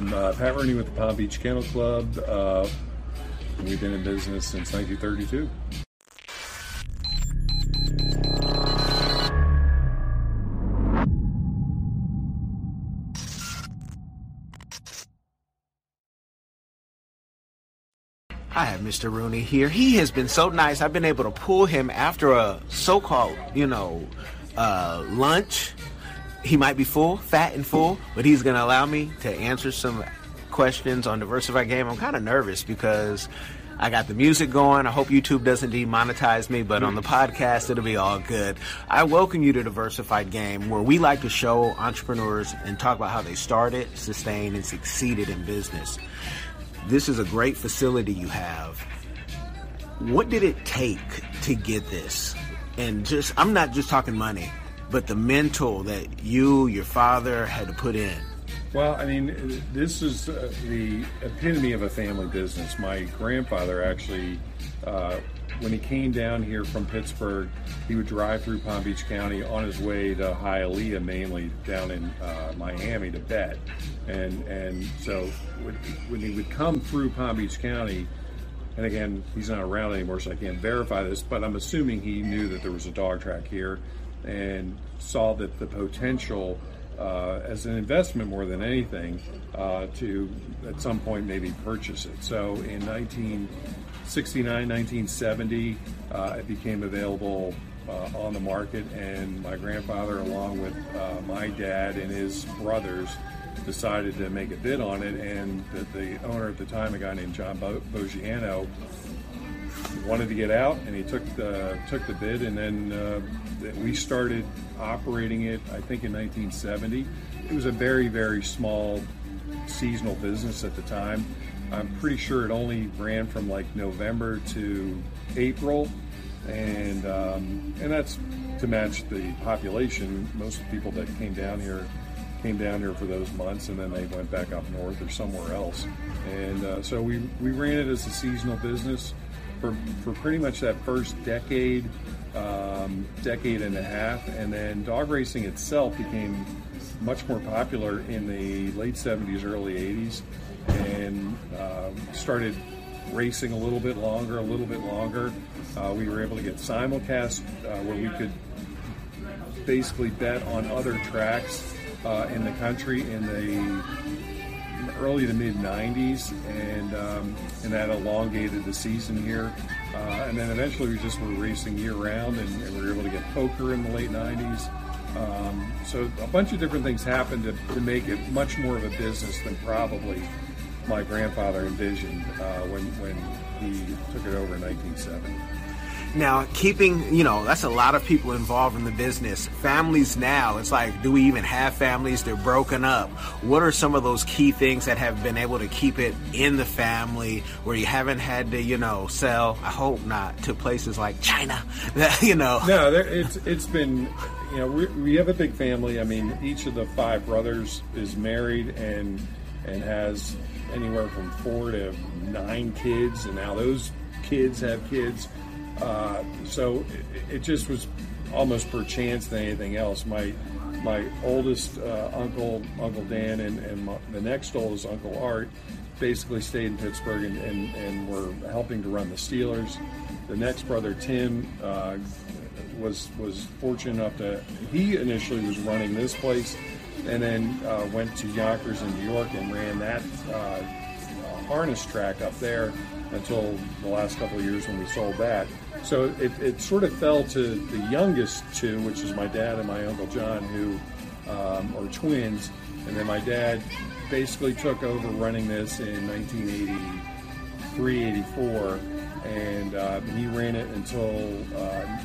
I'm uh, Pat Rooney with the Palm Beach Kennel Club. Uh, we've been in business since 1932. I have Mr. Rooney here. He has been so nice. I've been able to pull him after a so-called, you know, uh, lunch. He might be full, fat and full, but he's going to allow me to answer some questions on Diversified Game. I'm kind of nervous because I got the music going. I hope YouTube doesn't demonetize me, but on the mm-hmm. podcast, it'll be all good. I welcome you to Diversified Game, where we like to show entrepreneurs and talk about how they started, sustained, and succeeded in business this is a great facility you have. What did it take to get this? And just, I'm not just talking money, but the mental that you, your father had to put in. Well, I mean, this is uh, the epitome of a family business. My grandfather actually, uh, when he came down here from Pittsburgh, he would drive through Palm Beach County on his way to Hialeah, mainly down in uh, Miami to bet. And and so when, when he would come through Palm Beach County, and again, he's not around anymore, so I can't verify this, but I'm assuming he knew that there was a dog track here and saw that the potential uh, as an investment more than anything uh, to at some point maybe purchase it. So in 1969, 1970, uh, it became available uh, on the market, and my grandfather, along with uh, my dad and his brothers, decided to make a bid on it. And the, the owner at the time, a guy named John Bo- Bogiano, wanted to get out, and he took the took the bid, and then uh, we started operating it. I think in 1970. It was a very very small seasonal business at the time. I'm pretty sure it only ran from like November to April, and um, and that's to match the population. Most of the people that came down here came down here for those months, and then they went back up north or somewhere else. And uh, so we we ran it as a seasonal business for for pretty much that first decade, um, decade and a half, and then dog racing itself became much more popular in the late 70s, early 80s, and um, started racing a little bit longer, a little bit longer. Uh, we were able to get simulcast uh, where we could basically bet on other tracks uh, in the country in the early to mid 90s, and um, and that elongated the season here. Uh, and then eventually we just were racing year round, and, and, we were able to get poker in the late 90s. Um, so a bunch of different things happened to, to make it much more of a business than probably my grandfather envisioned uh, when when he took it over in 1970. Now, keeping, you know, that's a lot of people involved in the business. Families now, it's like, do we even have families? They're broken up. What are some of those key things that have been able to keep it in the family where you haven't had to, you know, sell, I hope not, to places like China, you know? No, it's, it's been, you know, we, we have a big family. I mean, each of the five brothers is married and, and has anywhere from four to nine kids, and now those kids have kids. Uh, so it, it, just was almost per chance than anything else. My my oldest uh, uncle, Uncle Dan, and, and my, the next oldest Uncle Art basically stayed in Pittsburgh and, and, and were helping to run the Steelers. The next brother, Tim, uh, was was fortunate enough to he initially was running this place, and then uh, went to Yonkers in New York and ran that uh, harness track up there until the last couple of years when we sold that. So it, it sort of fell to the youngest two, which is my dad and my uncle John, who um, are twins. And then my dad basically took over running this in 1983, 84, and uh, he ran it until uh,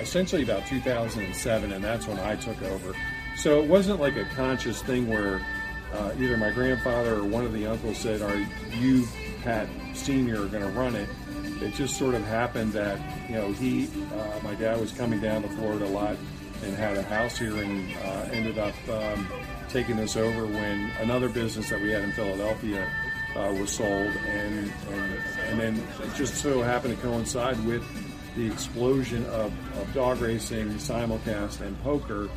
essentially about 2007, and that's when I took over. So it wasn't like a conscious thing where uh, either my grandfather or one of the uncles said, "Are you, Pat Senior, are going to run it?" it just sort of happened that you know he, uh, my dad was coming down to Florida a lot and had a house here and uh, ended up um, taking this over when another business that we had in Philadelphia uh, was sold and, and and then it just so happened to coincide with the explosion of, of dog racing, simulcast, and poker.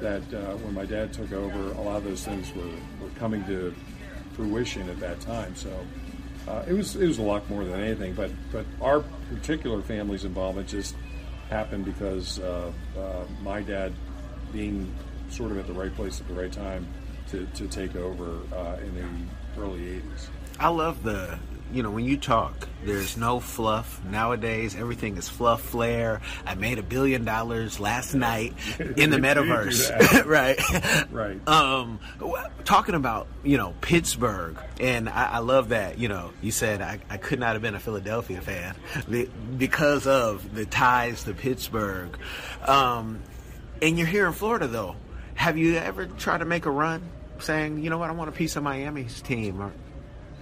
That uh, when my dad took over, a lot of those things were, were coming to fruition at that time. So uh, it was it was a lot more than anything. But but our particular family's involvement just happened because uh, uh, my dad being sort of at the right place at the right time to, to take over uh, in the early 80s. I love the you know, when you talk, there's no fluff. Nowadays, everything is fluff flair. I made a billion dollars last night in the metaverse. right. Right. Um, talking about, you know, Pittsburgh, and I, I love that, you know, you said I, I, could not have been a Philadelphia fan because of the ties to Pittsburgh. Um, and you're here in Florida, though. Have you ever tried to make a run saying, you know what, I want a piece of Miami's team? Or,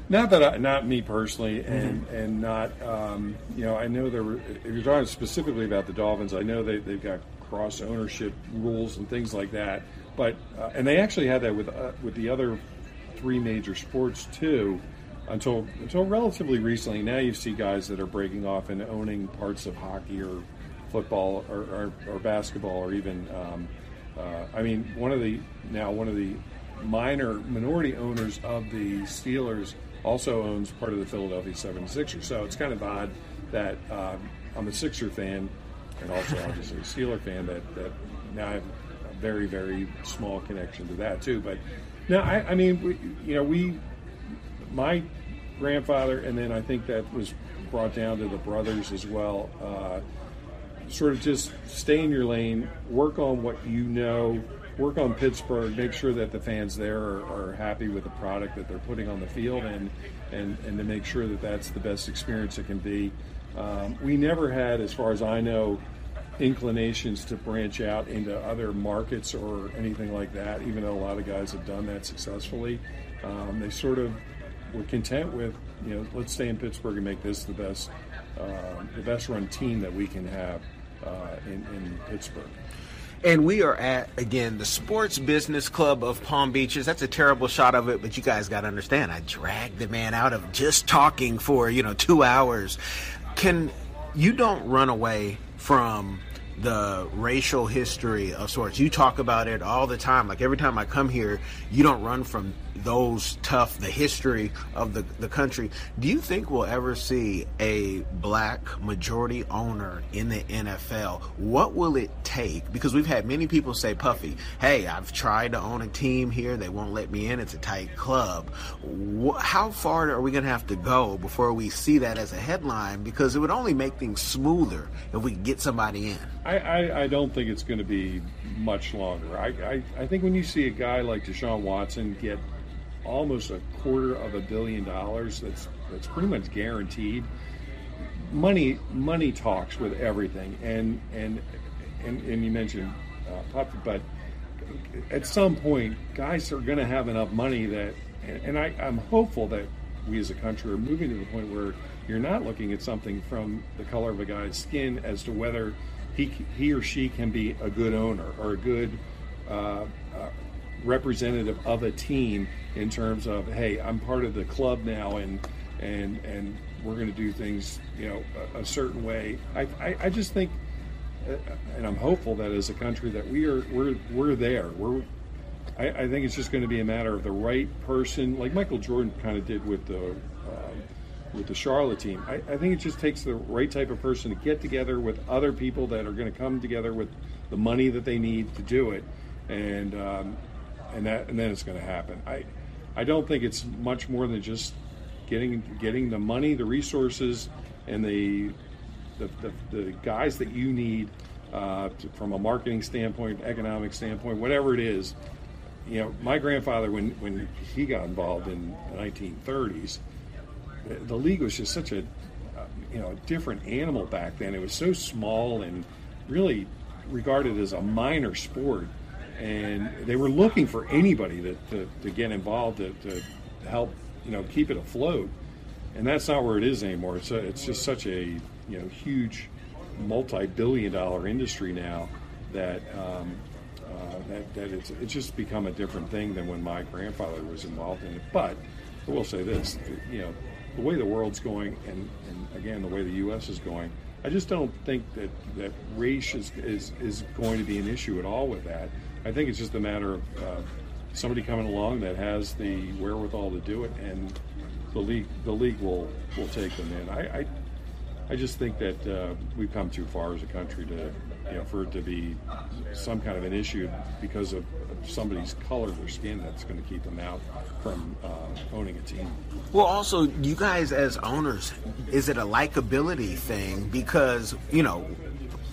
not that, I, not me personally, and mm-hmm. and not, um, you know, I know there. Were, if you're talking specifically about the Dolphins, I know they they've got cross ownership rules and things like that. But uh, and they actually had that with uh, with the other three major sports too, until until relatively recently. Now you see guys that are breaking off and owning parts of hockey or football or, or, or basketball or even. Um, uh, I mean, one of the now one of the minor minority owners of the Steelers also owns part of the Philadelphia 76ers. So it's kind of odd that um, I'm a Sixer fan and also obviously a Steeler fan that, that now I have a very, very small connection to that too. But no, I, I mean, we, you know, we, my grandfather, and then I think that was brought down to the brothers as well. Uh, sort of just stay in your lane, work on what you know, work on Pittsburgh, make sure that the fans there are, are, happy with the product that they're putting on the field, and and and to make sure that that's the best experience it can be. Um, we never had, as far as I know, inclinations to branch out into other markets or anything like that. Even though a lot of guys have done that successfully, um, they sort of were content with you know let's stay in Pittsburgh and make this the best uh, the best run team that we can have uh, in, in Pittsburgh. And we are at, again, the Sports Business Club of Palm Beaches. That's a terrible shot of it, but you guys got to understand, I dragged the man out of just talking for, you know, two hours. Can you don't run away from the racial history of sorts. You talk about it all the time. Like every time I come here, you don't run from those tough, the history of the, the country. Do you think we'll ever see a black majority owner in the NFL? What will it take? Because we've had many people say, Puffy, hey, I've tried to own a team here. They won't let me in. It's a tight club. How far are we going to have to go before we see that as a headline? Because it would only make things smoother if we get somebody in. I, I, I don't think it's going to be much longer. I, I, I think when you see a guy like Deshaun Watson get almost a quarter of a billion dollars, that's that's pretty much guaranteed. Money money talks with everything, and and and, and you mentioned uh, but at some point, guys are going to have enough money that, and, and I, I'm hopeful that we as a country are moving to the point where you're not looking at something from the color of a guy's skin as to whether he he or she can be a good owner or a good uh, uh, representative of a team in terms of hey, I'm part of the club now, and and and we're going to do things you know a, a certain way. I, I, I just think, uh, and I'm hopeful that as a country that we are we're we're there. We're I, I think it's just going to be a matter of the right person, like Michael Jordan kind of did with the with the Charlotte team. I, I, think it just takes the right type of person to get together with other people that are going to come together with the money that they need to do it, and um, and that and then it's going to happen. I I don't think it's much more than just getting getting the money, the resources, and the the, the, the guys that you need uh, to, from a marketing standpoint, economic standpoint, whatever it is. You know, my grandfather, when, when he got involved in the 1930s, the league was just such a you know a different animal back then. It was so small and really regarded as a minor sport, and they were looking for anybody to, to, to get involved to, to, help you know keep it afloat. And that's not where it is anymore. It's a, it's just such a you know huge multi-billion-dollar industry now that. Um, uh, that, that it's, it's just become a different thing than when my grandfather was involved in it. But I will say this, you know, the way the world's going, and, and again the way the U.S. is going, I just don't think that that race is, is is going to be an issue at all with that. I think it's just a matter of uh, somebody coming along that has the wherewithal to do it, and the league the league will will take them in. I I, I just think that uh, we've come too far as a country to you know for it to be some kind of an issue because of, somebody's color or skin that's going to keep them out from uh, owning a team. Well, also, you guys as owners, is it a likability thing? Because you know,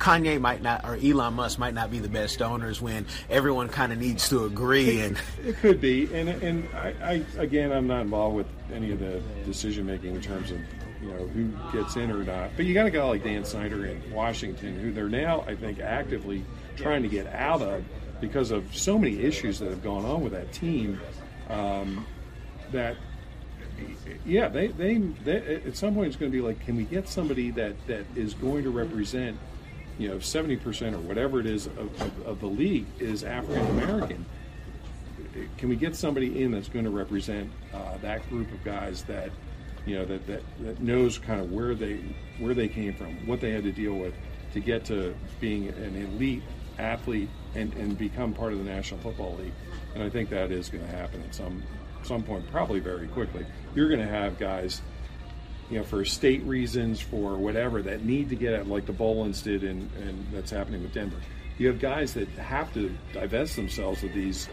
Kanye might not, or Elon Musk might not be the best owners when everyone kind of needs to agree. And it could be, and and I, I again, I'm not involved with any of the decision making in terms of you know who gets in or not. But you got a guy like Dan Snyder in Washington, who they're now, I think, actively trying to get out of because of so many issues that have gone on with that team. Um, that yeah, they, they, they at some point it's going to be like, can we get somebody that that is going to represent you know, 70% or whatever it is of, of, of the league is African American. Can we get somebody in that's going to represent uh, that group of guys that, you know, that, that, that knows kind of where they where they came from, what they had to deal with to get to being an elite athlete and, and become part of the National Football League. And I think that is going to happen at some some point, probably very quickly. You're going to have guys you know, for state reasons, for whatever, that need to get at, like the Bowlens did, and, and that's happening with Denver. You have guys that have to divest themselves of these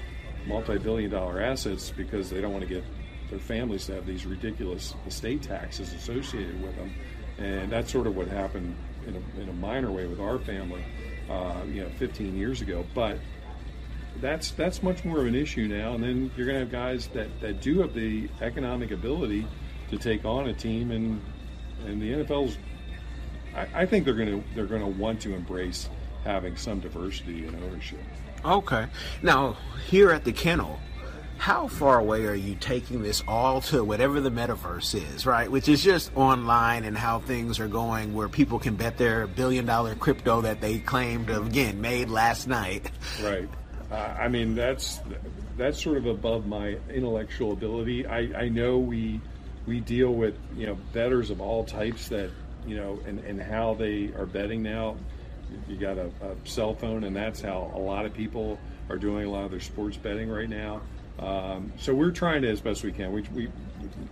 multi-billion dollar assets because they don't want to get their families to have these ridiculous estate taxes associated with them. And that's sort of what happened in a, in a minor way with our family, uh, you know, 15 years ago. But that's that's much more of an issue now. And then you're going to have guys that, that do have the economic ability to take on a team, and and the NFL's. I, I think they're going to they're to want to embrace having some diversity in ownership. Okay, now here at the kennel, how far away are you taking this all to whatever the metaverse is, right? Which is just online and how things are going where people can bet their billion dollar crypto that they claimed again made last night. Right. Uh, I mean, that's that's sort of above my intellectual ability. I, I know we we deal with you know betters of all types that you know and, and how they are betting now. You got a, a, cell phone and that's how a lot of people are doing a lot of their sports betting right now. Um, so we're trying to as best we can. We, we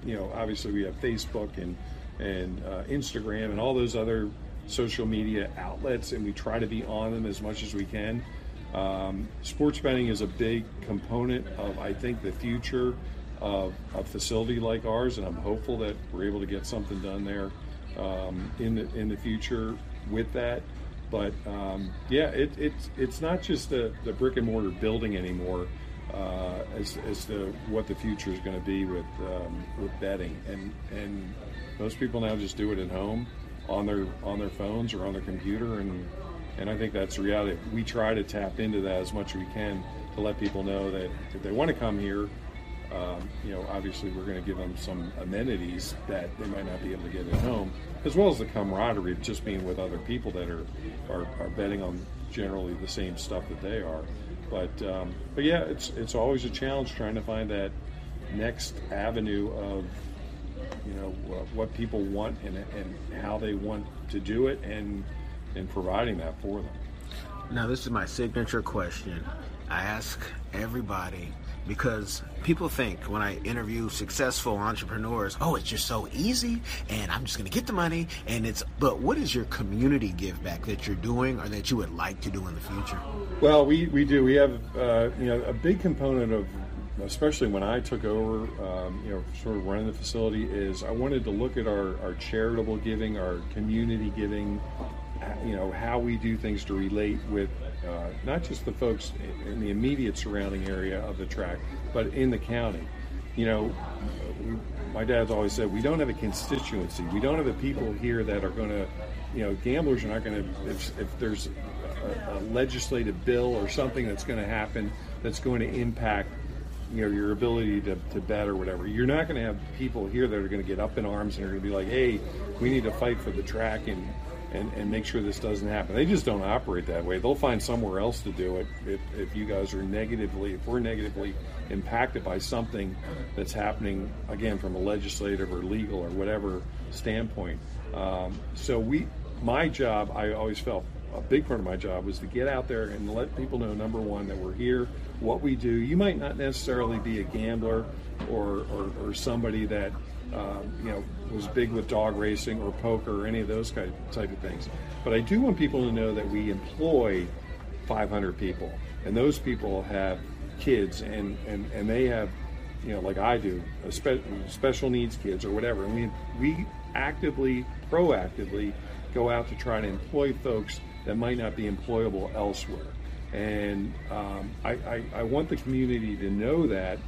you know obviously we have facebook and and uh, instagram and all those other social media outlets and we try to be on them as much as we can. Um, sports betting is a big component of i think the future uh, a facility like ours, and I'm hopeful that we're able to get something done there um, in the in the future with that. But um, yeah, it, it's it's not just the, the brick and mortar building anymore uh, as, as to what the future is going to be with um, with betting, and and most people now just do it at home on their on their phones or on their computer, and and I think that's reality. We try to tap into that as much as we can to let people know that if they want to come here um, you know, obviously we're going to give them some amenities that they might not be able to get at home, as well as the camaraderie of just being with other people that are, are, are betting on generally the same stuff that they are. But um, but yeah, it's it's always a challenge trying to find that next avenue of you know what people want and, and how they want to do it and and providing that for them. Now this is my signature question. I ask everybody because people think when I interview successful entrepreneurs, oh, it's just so easy and I'm just going to get the money and it's but what is your community give back that you're doing or that you would like to do in the future? Well, we, we do. We have uh, you know a big component of especially when I took over, um, you know, sort of running the facility, is I wanted to look at our, our charitable giving, our community giving, you know, how we do things to relate with uh, not just the folks in the immediate surrounding area of the track, but in the county. You know, my dad's always said we don't have a constituency. We don't have the people here that are going to, you know, gamblers are not going to. If, if there's a, a legislative bill or something that's going to happen that's going to impact you know your ability to, to bet or whatever you're not going to have people here that are going to get up in arms and are going to be like hey we need to fight for the track and and, and make sure this doesn't happen. They just don't operate that way. They'll find somewhere else to do it if, if you guys are negatively, if we're negatively impacted by something that's happening, again, from a legislative or legal or whatever standpoint. Um, so we, my job, I always felt a big part of my job was to get out there and let people know, number one, that we're here, what we do. You might not necessarily be a gambler or, or, or somebody that um, you know was big with dog racing or poker or any of those kind type of things. But I do want people to know that we employ 500 people, and those people have kids, and, and, and they have, you know, like I do, spe- special needs kids or whatever. We we actively, proactively go out to try to employ folks that might not be employable elsewhere. And um, I, I, I want the community to know that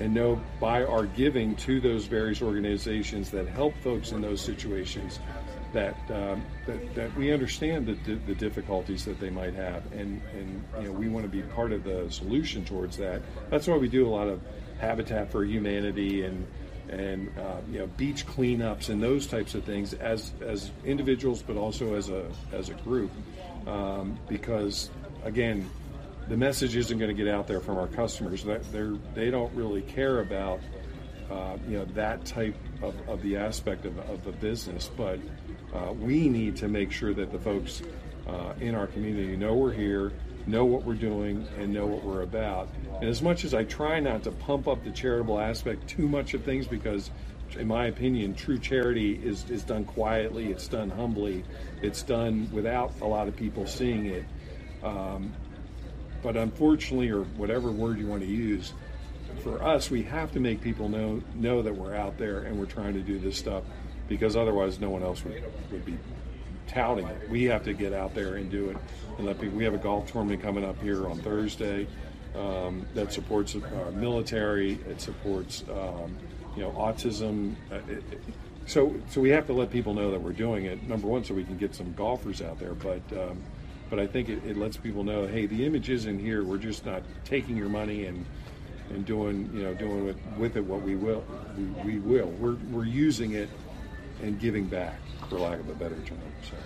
and know by our giving to those various organizations that help folks in those situations that um, that, that we understand the, the difficulties that they might have. And and you know we want to be part of the solution towards that. That's why we do a lot of habitat for humanity and and uh, you know beach cleanups and those types of things as as individuals but also as a as a group. Um, because again the message isn't going to get out there from our customers. They're they don't really care about uh, you know that type of, of the aspect of, of the business, but uh, we need to make sure that the folks uh, in our community know we're here, know what we're doing, and know what we're about. And as much as I try not to pump up the charitable aspect too much of things, because in my opinion, true charity is, is done quietly, it's done humbly, it's done without a lot of people seeing it. Um, but unfortunately, or whatever word you want to use, for us, we have to make people know know that we're out there and we're trying to do this stuff, because otherwise, no one else would, would be touting it. We have to get out there and do it and let people. We have a golf tournament coming up here on Thursday um, that supports our military. It supports um, you know autism. Uh, it, it, so so we have to let people know that we're doing it. Number one, so we can get some golfers out there, but. Um, but I think it, it lets people know, hey, the image isn't here. We're just not taking your money and and doing you know doing with, with it what we will we, we will. We're we're using it and giving back, for lack of a better term. So.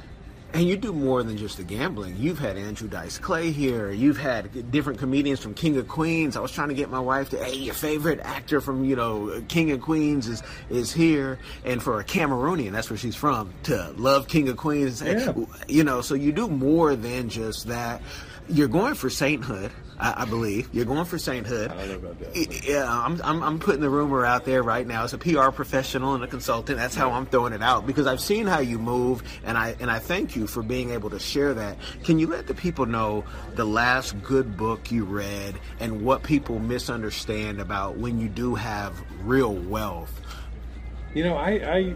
And you do more than just the gambling. You've had Andrew Dice Clay here. You've had different comedians from King of Queens. I was trying to get my wife to, hey, your favorite actor from, you know, King of Queens is is here. And for a Cameroonian, that's where she's from, to love King of Queens. Yeah. You know, so you do more than just that. You're going for sainthood. I, I, believe you're going for sainthood. I don't know about that. Yeah, I'm, I'm, I'm putting the rumor out there right now. As a PR professional and a consultant, that's how I'm throwing it out because I've seen how you move, and I and I thank you for being able to share that. Can you let the people know the last good book you read and what people misunderstand about when you do have real wealth? You know, I, I,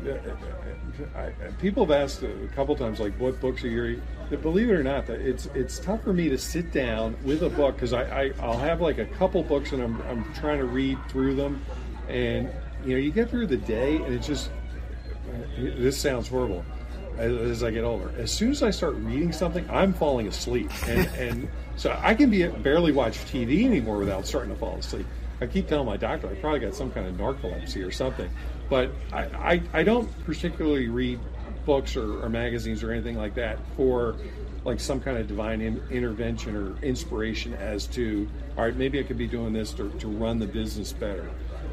I, people have asked a couple times, like, what books are you? Believe it or not, that it's it's tough for me to sit down with a book because I, I I'll have like a couple books and I'm I'm trying to read through them, and you know, you get through the day and it's just uh, this sounds horrible as, as, I get older. As soon as I start reading something, I'm falling asleep, and, and so I can be barely watch TV anymore without starting to fall asleep. I keep telling my doctor I probably got some kind of narcolepsy or something, but I, I, I don't particularly read books or, or, magazines or anything like that for like some kind of divine in, intervention or inspiration as to all right maybe i could be doing this to, to run the business better.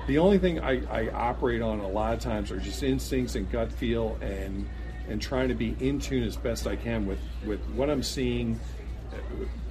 The only thing I, I operate on a lot of times are just instincts and gut feel and and trying to be in tune as best i can with with what i'm seeing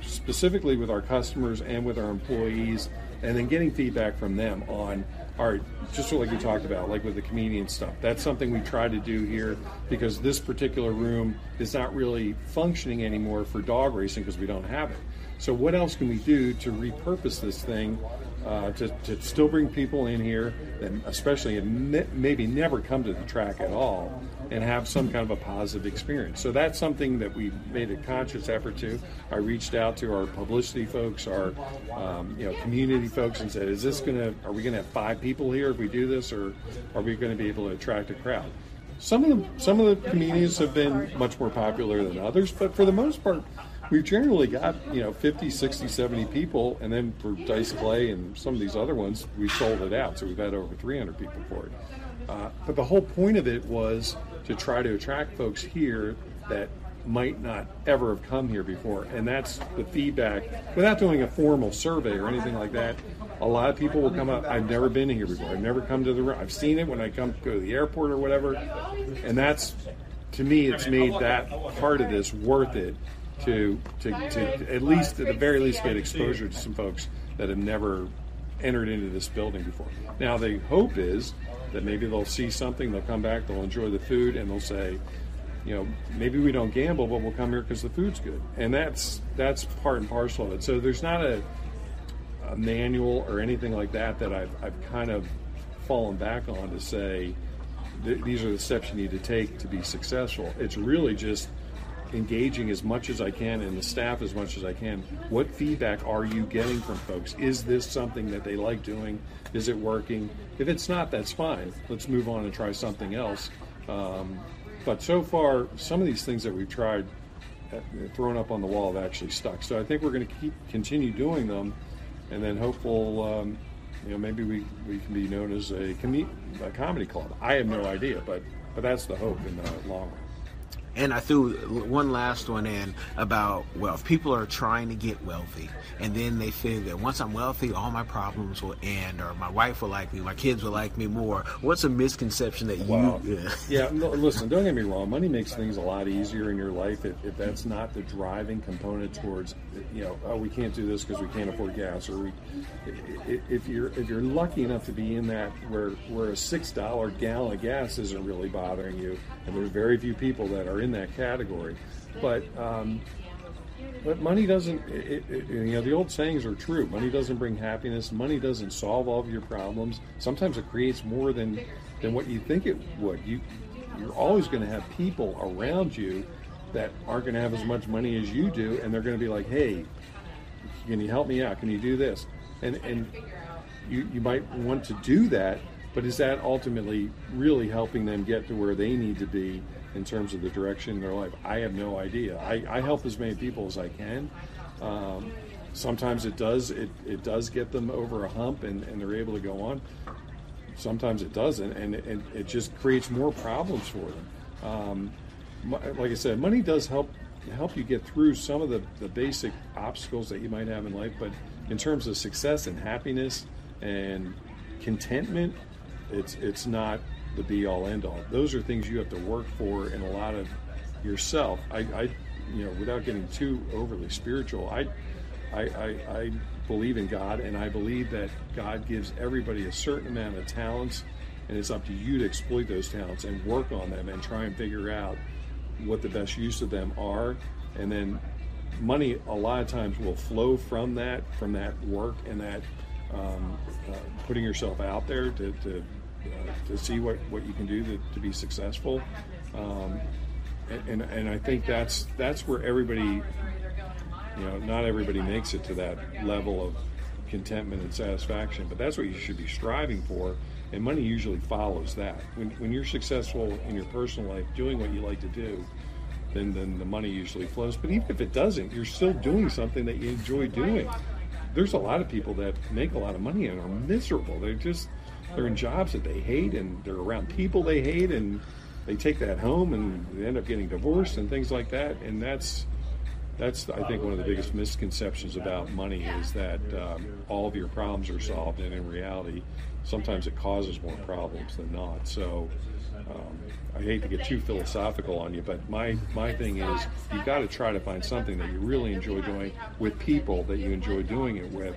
specifically with our customers and with our employees and then getting feedback from them on right just like you talked about like with the comedian stuff. That's something we try to do here because this particular room is not really functioning anymore for dog racing because we don't have it. So what else can we do to repurpose this thing uh, to, to still bring people in here and especially maybe never come to the track at all and have some kind of a positive experience. So that's something that we made a conscious effort to. I reached out to our publicity folks, our um, you know community folks, and said, "Is this to? Are we to have five people here if we do this, or are we to be able to attract a crowd?" Some of the some of the comedians have been much more popular than others, but for the most part, we've generally got you know 50 60 70 people and then for dice clay and some of these other ones we sold it out so we've had over 300 people for it uh, but the whole point of it was to try to attract folks here that might not ever have come here before. And that's the feedback without doing a formal survey or anything like that. A lot of people will come up, I've never been here before. I've never come to the. I've seen it when I come go to the airport or whatever. And that's, to me, it's made that part of this worth it to, to, to at least, at the very least, get exposure to some folks that have never entered into this building before. Now, the hope is that maybe they'll see something, they'll come back, they'll enjoy the food, and they'll say, you know, maybe we don't gamble, but we'll come here because the food's good, and that's that's part and parcel of it. So there's not a, a manual or anything like that that I've I've kind of fallen back on to say th- these are the steps you need to take to be successful. It's really just engaging as much as I can and the staff as much as I can. What feedback are you getting from folks? Is this something that they like doing? Is it working? If it's not, that's fine. Let's move on and try something else. Um, but so far, some of these things that we've tried uh, thrown up on the wall have actually stuck. So I think we're going to keep continue doing them, and then hopeful, um, you know, maybe we, we can be known as a, com- a comedy club. I have no idea, but but that's the hope in the long run. And I threw one last one in about wealth. People are trying to get wealthy, and then they feel that once I'm wealthy, all my problems will end, or my wife will like me, my kids will like me more. What's a misconception that you? Yeah. yeah no, listen, don't get me wrong. Money makes things a lot easier in your life if, if that's not the driving component towards, you know, oh, we can't do this because we can't afford gas, or we, if you're if you're lucky enough to be in that where where a six dollar gallon of gas isn't really bothering you, and there's very few people that are in that category. But um, but money doesn't. It, it, you know, the old sayings are true. Money doesn't bring happiness. Money doesn't solve all of your problems. Sometimes it creates more than than what you think it would. You you're always going to have people around you that aren't going to have as much money as you do, and they're going to be like, "Hey, can you help me out? Can you do this?" And and you you might want to do that, but is that ultimately really helping them get to where they need to be? in terms of the direction in their life. I have no idea. I, I help as many people as I can. Um, sometimes it does it, it does get them over a hump and, and they're able to go on. Sometimes it doesn't, and, and it just creates more problems for them. Um, like I said, money does help help you get through some of the, the basic obstacles that you might have in life, but in terms of success and happiness and contentment, it's it's not the be all end all. Those are things you have to work for in a lot of yourself. I, I you know, without getting too overly spiritual, I, I, I, I believe in God, and I believe that God gives everybody a certain amount of talents, and it's up to you to exploit those talents and work on them and try and figure out what the best use of them are, and then money a lot of times will flow from that, from that work and that um, uh, putting yourself out there to, to uh, to see what, what you can do to, to be successful. Um, and, and, and I think that's that's where everybody, you know, not everybody makes it to that level of contentment and satisfaction, but that's what you should be striving for. And money usually follows that. When, when you're successful in your personal life, doing what you like to do, then, then the money usually flows. But even if it doesn't, you're still doing something that you enjoy doing. There's a lot of people that make a lot of money and are miserable. They're just they're in jobs that they hate and they're around people they hate and they take that home and they end up getting divorced and things like that and that's that's I think one of the biggest misconceptions about money is that um, all of your problems are solved and in reality sometimes it causes more problems than not. So um, I hate to get too philosophical on you but my my thing is you've got to try to find something that you really enjoy doing with people that you enjoy doing it with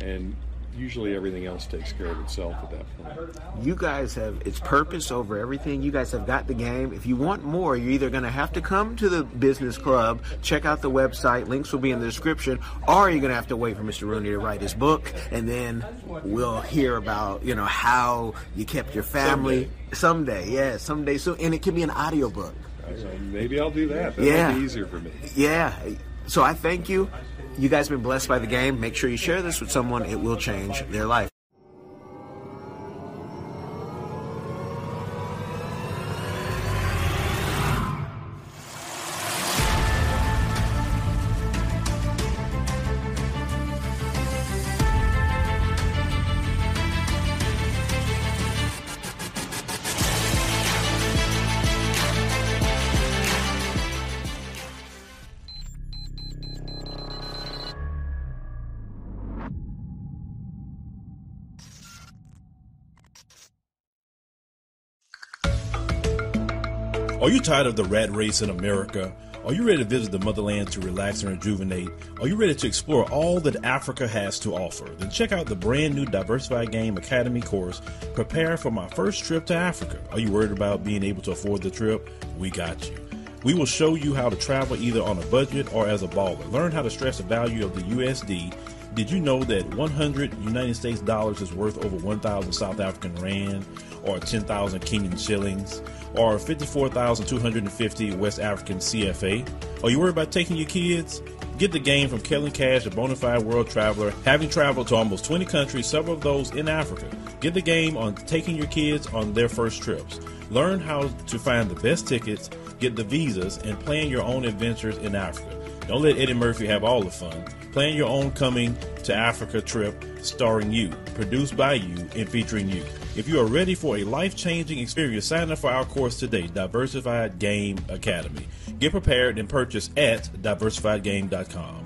and usually everything else takes care of itself at that point. You guys have it's purpose over everything. You guys have got the game. If you want more, you're either going to have to come to the business club, check out the website. Links will be in the description, or you're going to have to wait for Mr. Rooney to write his book, and then we'll hear about you know how you kept your family someday. someday yeah, someday soon, and it can be an audio audiobook. Maybe I'll do that. That yeah. be easier for me. Yeah. So I thank you. You guys been blessed by the game. Make sure you share this with someone. It will change their life. Are you tired of the rat race in America? Are you ready to visit the motherland to relax and rejuvenate? Are you ready to explore all that Africa has to offer? Then check out the brand new Diversified Game Academy course, Prepare for My First Trip to Africa. Are you worried about being able to afford the trip? We got you. We will show you how to travel either on a budget or as a baller. Learn how to stress the value of the USD. Did you know that 100 United States dollars is worth over 1,000 South African rand or 10,000 Kenyan shillings? or 54,250 West African CFA. Are you worried about taking your kids? Get the game from Kellen Cash, a bona fide world traveler, having traveled to almost 20 countries, several of those in Africa. Get the game on taking your kids on their first trips. Learn how to find the best tickets, get the visas, and plan your own adventures in Africa. Don't let Eddie Murphy have all the fun. Plan your own coming to Africa trip starring you, produced by you, and featuring you. If you are ready for a life changing experience, sign up for our course today, Diversified Game Academy. Get prepared and purchase at diversifiedgame.com.